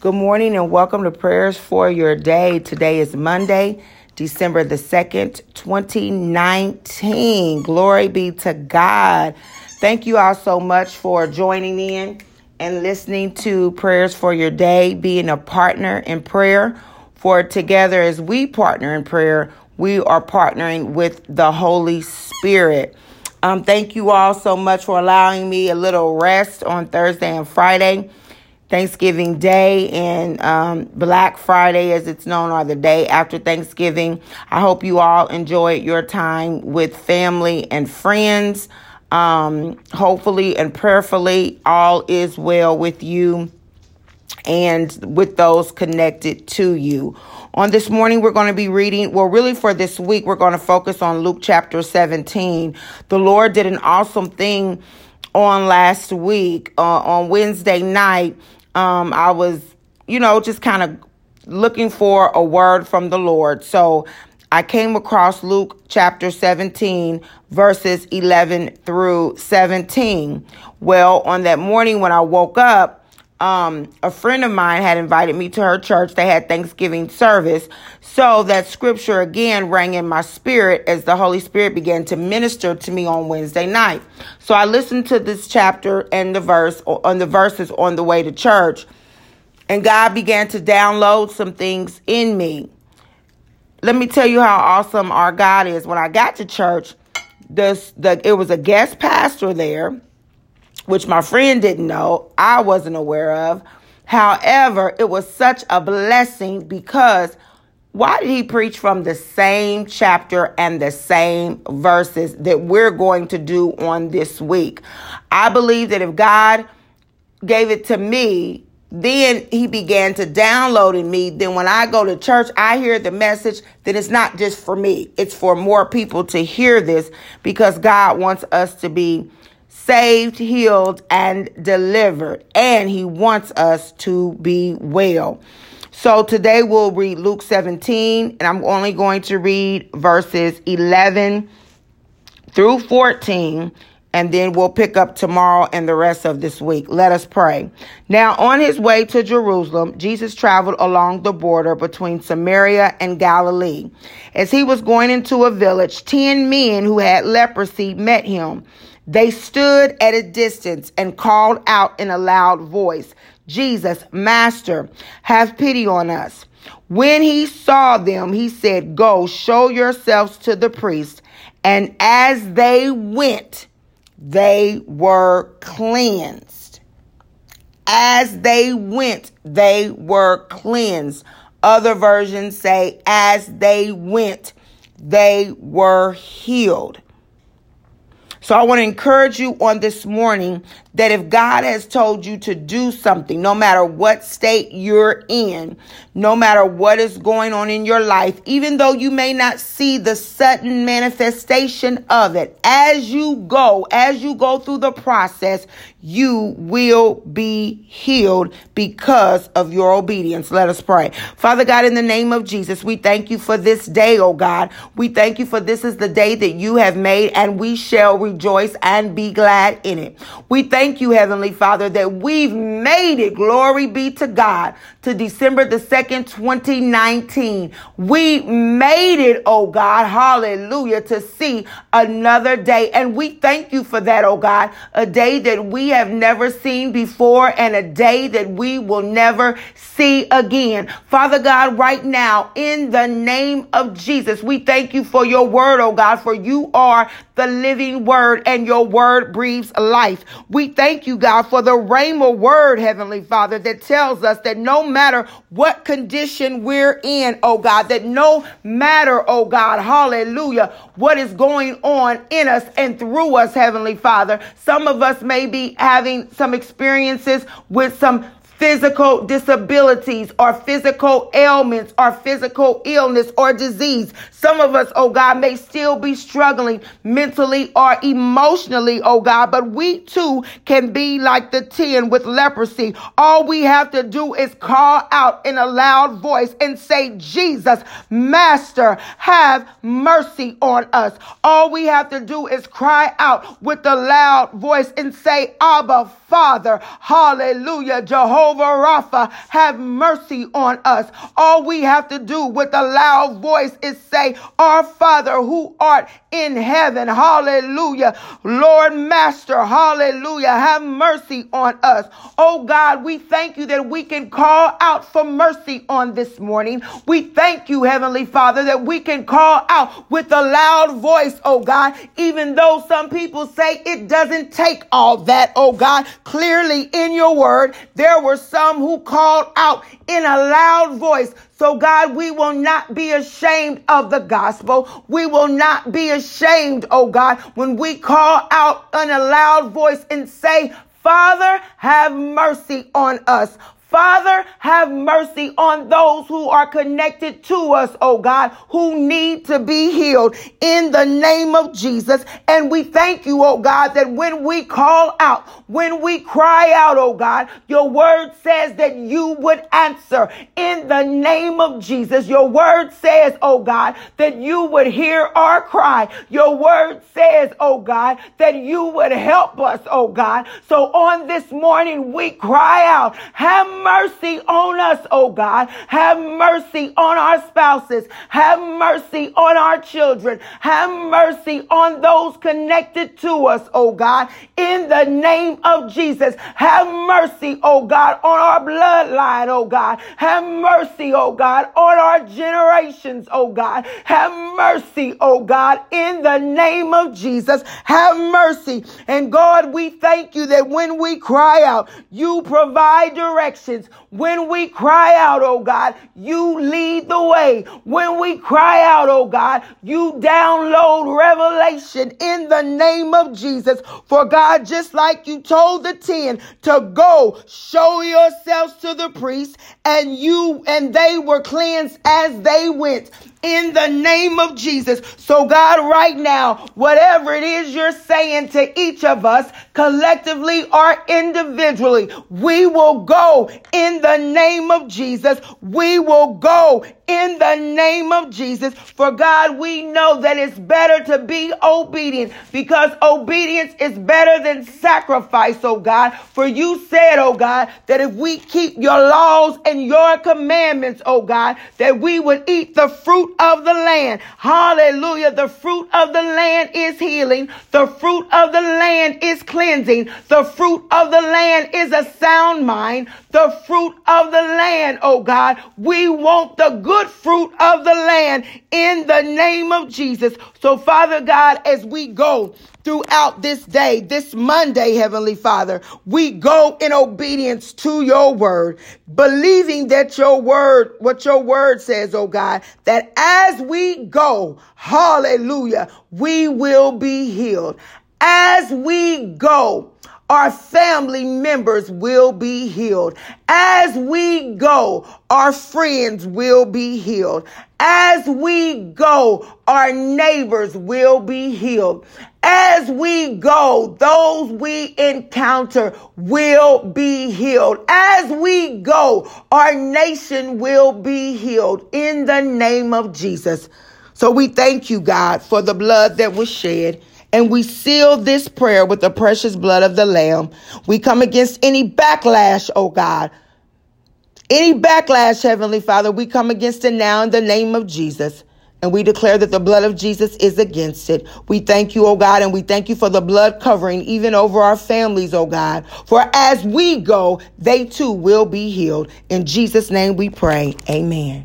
Good morning and welcome to Prayers for Your Day. Today is Monday, December the 2nd, 2019. Glory be to God. Thank you all so much for joining in and listening to Prayers for Your Day, being a partner in prayer. For together, as we partner in prayer, we are partnering with the Holy Spirit. Um, thank you all so much for allowing me a little rest on Thursday and Friday. Thanksgiving Day and um, Black Friday, as it's known, or the day after Thanksgiving. I hope you all enjoyed your time with family and friends. Um, hopefully and prayerfully, all is well with you and with those connected to you. On this morning, we're going to be reading, well, really for this week, we're going to focus on Luke chapter 17. The Lord did an awesome thing on last week, uh, on Wednesday night. Um, I was, you know, just kind of looking for a word from the Lord. So I came across Luke chapter 17, verses 11 through 17. Well, on that morning when I woke up, um, a friend of mine had invited me to her church. They had Thanksgiving service. So that scripture again rang in my spirit as the Holy Spirit began to minister to me on Wednesday night. So I listened to this chapter and the verse on the verses on the way to church. And God began to download some things in me. Let me tell you how awesome our God is. When I got to church, this the it was a guest pastor there which my friend didn't know, I wasn't aware of. However, it was such a blessing because why did he preach from the same chapter and the same verses that we're going to do on this week? I believe that if God gave it to me, then he began to download in me. Then when I go to church, I hear the message that it's not just for me, it's for more people to hear this because God wants us to be saved, healed, and delivered. And he wants us to be well. So today we'll read Luke 17, and I'm only going to read verses 11 through 14, and then we'll pick up tomorrow and the rest of this week. Let us pray. Now, on his way to Jerusalem, Jesus traveled along the border between Samaria and Galilee. As he was going into a village, ten men who had leprosy met him. They stood at a distance and called out in a loud voice, Jesus, Master, have pity on us. When he saw them, he said, Go, show yourselves to the priest. And as they went, they were cleansed. As they went, they were cleansed. Other versions say, as they went, they were healed. So I want to encourage you on this morning that if God has told you to do something, no matter what state you're in, no matter what is going on in your life, even though you may not see the sudden manifestation of it, as you go, as you go through the process, you will be healed because of your obedience. Let us pray. Father God, in the name of Jesus, we thank you for this day, oh God. We thank you for this is the day that you have made and we shall rejoice and be glad in it. We thank you, Heavenly Father, that we've made it. Glory be to God to December the 2nd, 2019. We made it, oh God. Hallelujah. To see another day. And we thank you for that, oh God. A day that we have never seen before and a day that we will never see again. Father God, right now, in the name of Jesus, we thank you for your word, oh God, for you are the living word and your word breathes life. We thank you, God, for the rhema word, Heavenly Father, that tells us that no matter what condition we're in, oh God, that no matter, oh God, hallelujah, what is going on in us and through us, Heavenly Father, some of us may be having some experiences with some physical disabilities or physical ailments or physical illness or disease. Some of us, oh God, may still be struggling mentally or emotionally, oh God, but we too can be like the 10 with leprosy. All we have to do is call out in a loud voice and say, Jesus, Master, have mercy on us. All we have to do is cry out with a loud voice and say, Abba, Father, hallelujah, Jehovah. Jehovah Rapha, have mercy on us. All we have to do with a loud voice is say, Our Father who art in heaven, hallelujah. Lord Master, hallelujah, have mercy on us. Oh God, we thank you that we can call out for mercy on this morning. We thank you, Heavenly Father, that we can call out with a loud voice, oh God, even though some people say it doesn't take all that, oh God. Clearly in your word, there were some who called out in a loud voice. So God, we will not be ashamed of the gospel. We will not be ashamed, oh God, when we call out in a loud voice and say, Father, have mercy on us. Father, have mercy on those who are connected to us, oh God, who need to be healed in the name of Jesus. And we thank you, oh God, that when we call out, when we cry out, oh God, your word says that you would answer in the name of Jesus. Your word says, oh God, that you would hear our cry. Your word says, oh God, that you would help us, oh God. So on this morning, we cry out, have mercy on us, oh God. Have mercy on our spouses. Have mercy on our children. Have mercy on those connected to us, oh God. In the name of Jesus, have mercy, oh God, on our bloodline, oh God. Have mercy, oh God, on our generations, oh God. Have mercy, oh God, in the name of Jesus. Have mercy. And God, we thank you that when we cry out, you provide When we cry out, oh God, you lead the way. When we cry out, oh God, you download revelation in the name of Jesus. For God, just like you told the 10 to go show yourselves to the priest and you and they were cleansed as they went in the name of Jesus. So, God, right now, whatever it is you're saying to each of us, collectively or individually, we will go in the name of Jesus. We will go in the name of Jesus. For God, we know that it's better to be obedient because obedience is better than sacrifice, oh God. For you said, oh God, that if we keep your laws and your commandments, oh God, that we would eat the fruit of the land. Hallelujah. The fruit of the land is healing. The fruit of the land is cleansing. The fruit of the land is a sound mind. The fruit of the land, oh God. We want the good fruit of the land in the name of Jesus. So Father God, as we go throughout this day, this Monday, Heavenly Father, we go in obedience to your word, believing that your word, what your word says, oh God, that as we go, hallelujah, we will be healed. As we go, our family members will be healed. As we go, our friends will be healed. As we go, our neighbors will be healed. As we go, those we encounter will be healed. As we go, our nation will be healed in the name of Jesus. So we thank you, God, for the blood that was shed. And we seal this prayer with the precious blood of the Lamb. We come against any backlash, oh God. Any backlash, Heavenly Father, we come against it now in the name of Jesus. And we declare that the blood of Jesus is against it. We thank you, oh God, and we thank you for the blood covering even over our families, oh God. For as we go, they too will be healed. In Jesus' name we pray. Amen.